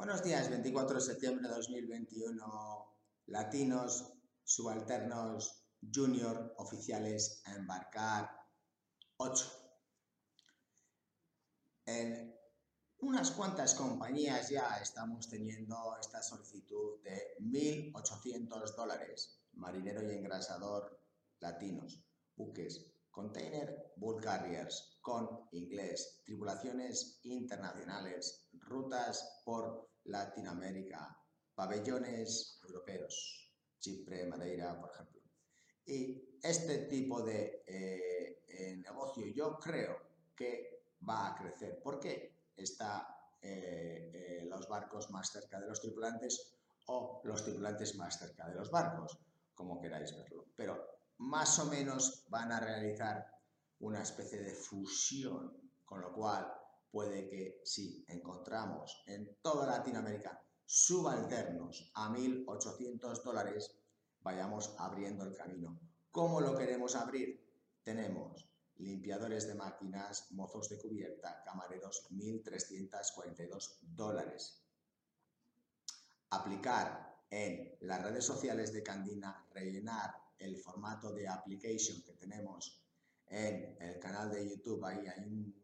Buenos días, 24 de septiembre de 2021, latinos, subalternos, junior, oficiales embarcar 8. En unas cuantas compañías ya estamos teniendo esta solicitud de 1.800 dólares, marinero y engrasador latinos, buques, container, bulk carriers, con inglés, tripulaciones internacionales, rutas por Latinoamérica, pabellones europeos, Chipre, Madeira, por ejemplo. Y este tipo de eh, eh, negocio yo creo que va a crecer. ¿Por qué? Está eh, los barcos más cerca de los tripulantes o los tripulantes más cerca de los barcos, como queráis verlo. Pero más o menos van a realizar una especie de fusión, con lo cual puede que si encontramos en toda Latinoamérica subalternos a 1.800 dólares, vayamos abriendo el camino. ¿Cómo lo queremos abrir? Tenemos limpiadores de máquinas, mozos de cubierta, camareros, 1.342 dólares. Aplicar en las redes sociales de Candina, rellenar el formato de application que tenemos en el canal de YouTube. Ahí hay un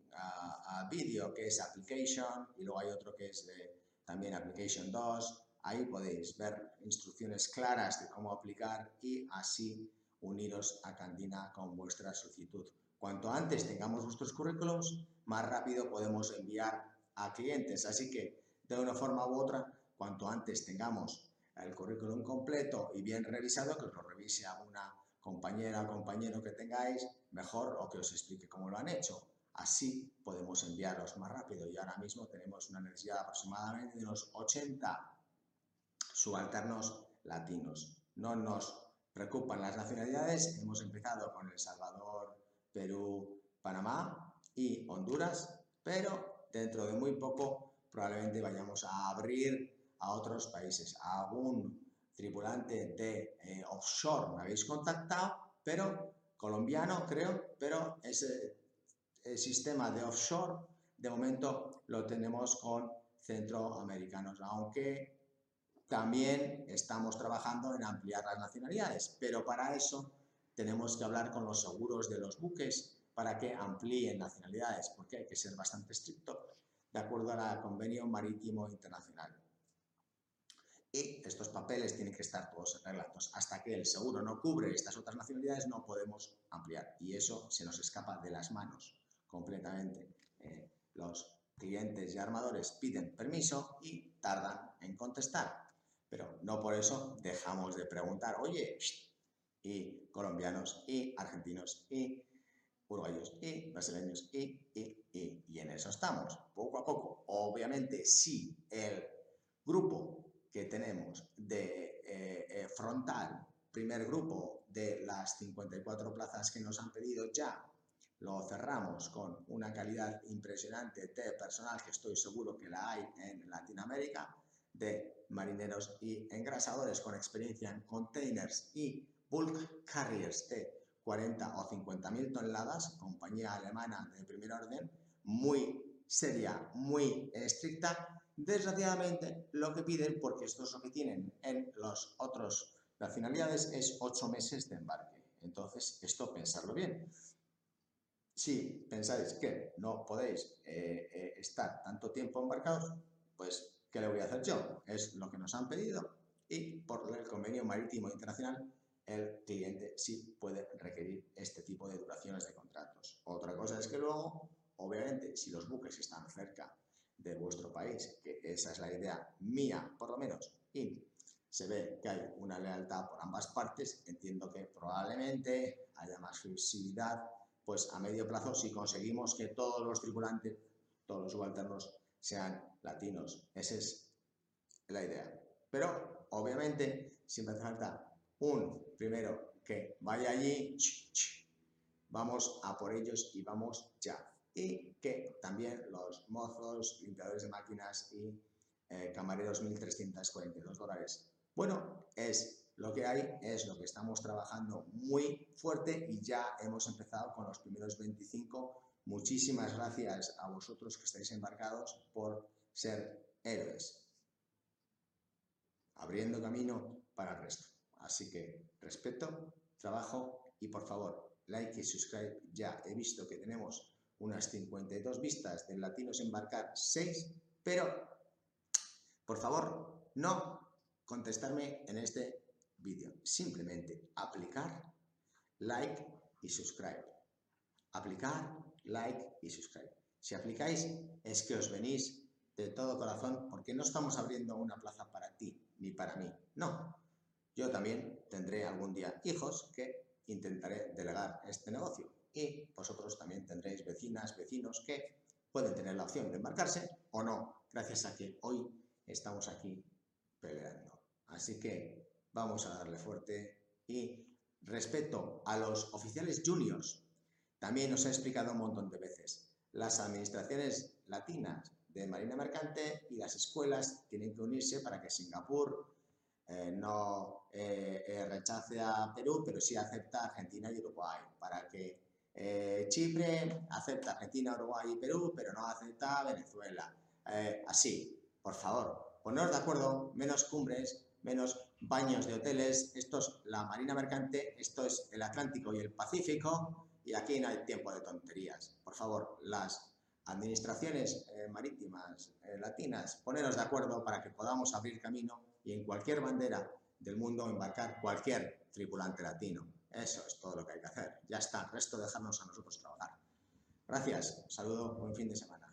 vídeo que es application y luego hay otro que es de, también application 2. Ahí podéis ver instrucciones claras de cómo aplicar y así uniros a Candina con vuestra solicitud. Cuanto antes tengamos vuestros currículums, más rápido podemos enviar a clientes. Así que, de una forma u otra, cuanto antes tengamos el currículum completo y bien revisado, que os lo revise a una compañera o compañero que tengáis, mejor o que os explique cómo lo han hecho. Así podemos enviarlos más rápido. Y ahora mismo tenemos una necesidad aproximadamente de unos 80 subalternos latinos. No nos preocupan las nacionalidades, hemos empezado con El Salvador, Perú, Panamá y Honduras, pero dentro de muy poco probablemente vayamos a abrir a otros países, a algún tripulante de eh, offshore me habéis contactado, pero colombiano creo, pero ese sistema de offshore de momento lo tenemos con centroamericanos, aunque también estamos trabajando en ampliar las nacionalidades, pero para eso tenemos que hablar con los seguros de los buques para que amplíen nacionalidades, porque hay que ser bastante estricto de acuerdo al convenio marítimo internacional. Y estos papeles tienen que estar todos en hasta que el seguro no cubre estas otras nacionalidades no podemos ampliar. Y eso se nos escapa de las manos completamente. Eh, los clientes y armadores piden permiso y tardan en contestar, pero no por eso dejamos de preguntar, oye, y colombianos, y argentinos, y uruguayos, y brasileños, y, y, y, y en eso estamos, poco a poco. Obviamente, si el grupo que tenemos de eh, eh, frontal, primer grupo de las 54 plazas que nos han pedido ya, lo cerramos con una calidad impresionante de personal que estoy seguro que la hay en Latinoamérica, de marineros y engrasadores con experiencia en containers y bulk carriers de 40 o 50 mil toneladas, compañía alemana de primer orden, muy seria, muy estricta, Desgraciadamente, lo que piden, porque esto es lo que tienen en los otros nacionalidades, es ocho meses de embarque. Entonces, esto pensarlo bien. Si pensáis que no podéis eh, eh, estar tanto tiempo embarcados, pues, ¿qué le voy a hacer yo? Es lo que nos han pedido y por el convenio marítimo internacional el cliente sí puede requerir este tipo de duraciones de contratos. Otra cosa es que luego, obviamente, si los buques están cerca de vuestro país, que esa es la idea mía, por lo menos, y se ve que hay una lealtad por ambas partes, entiendo que probablemente haya más flexibilidad, pues a medio plazo si conseguimos que todos los tripulantes, todos los subalternos sean latinos. Esa es la idea. Pero, obviamente, siempre hace falta un primero que vaya allí, vamos a por ellos y vamos ya y que también los mozos, limpiadores de máquinas y eh, camareros 1.342 dólares. Bueno, es lo que hay, es lo que estamos trabajando muy fuerte y ya hemos empezado con los primeros 25. Muchísimas gracias a vosotros que estáis embarcados por ser héroes. abriendo camino para el resto. Así que respeto, trabajo y por favor, like y subscribe ya. He visto que tenemos unas 52 vistas del Latinos Embarcar 6, pero por favor, no contestarme en este vídeo. Simplemente aplicar, like y subscribe. Aplicar, like y subscribe. Si aplicáis es que os venís de todo corazón porque no estamos abriendo una plaza para ti ni para mí. No. Yo también tendré algún día hijos que intentaré delegar este negocio y vosotros también tendréis vecinas, vecinos que pueden tener la opción de embarcarse o no, gracias a que hoy estamos aquí peleando. Así que vamos a darle fuerte. Y respecto a los oficiales juniors, también os he explicado un montón de veces, las administraciones latinas de Marina Mercante y las escuelas tienen que unirse para que Singapur eh, no eh, eh, rechace a Perú, pero sí acepta a Argentina y Uruguay, para que Chipre acepta Argentina, Uruguay y Perú, pero no acepta Venezuela. así, por favor, poneros de acuerdo, menos cumbres, menos baños de hoteles, esto es la Marina Mercante, esto es el Atlántico y el Pacífico, y aquí no hay tiempo de tonterías. Por favor, las administraciones marítimas latinas, poneros de acuerdo para que podamos abrir camino y en cualquier bandera del mundo embarcar cualquier tripulante latino. Eso es todo lo que hay que hacer. Ya está, resto dejarnos a nosotros trabajar. Gracias, saludo, buen fin de semana.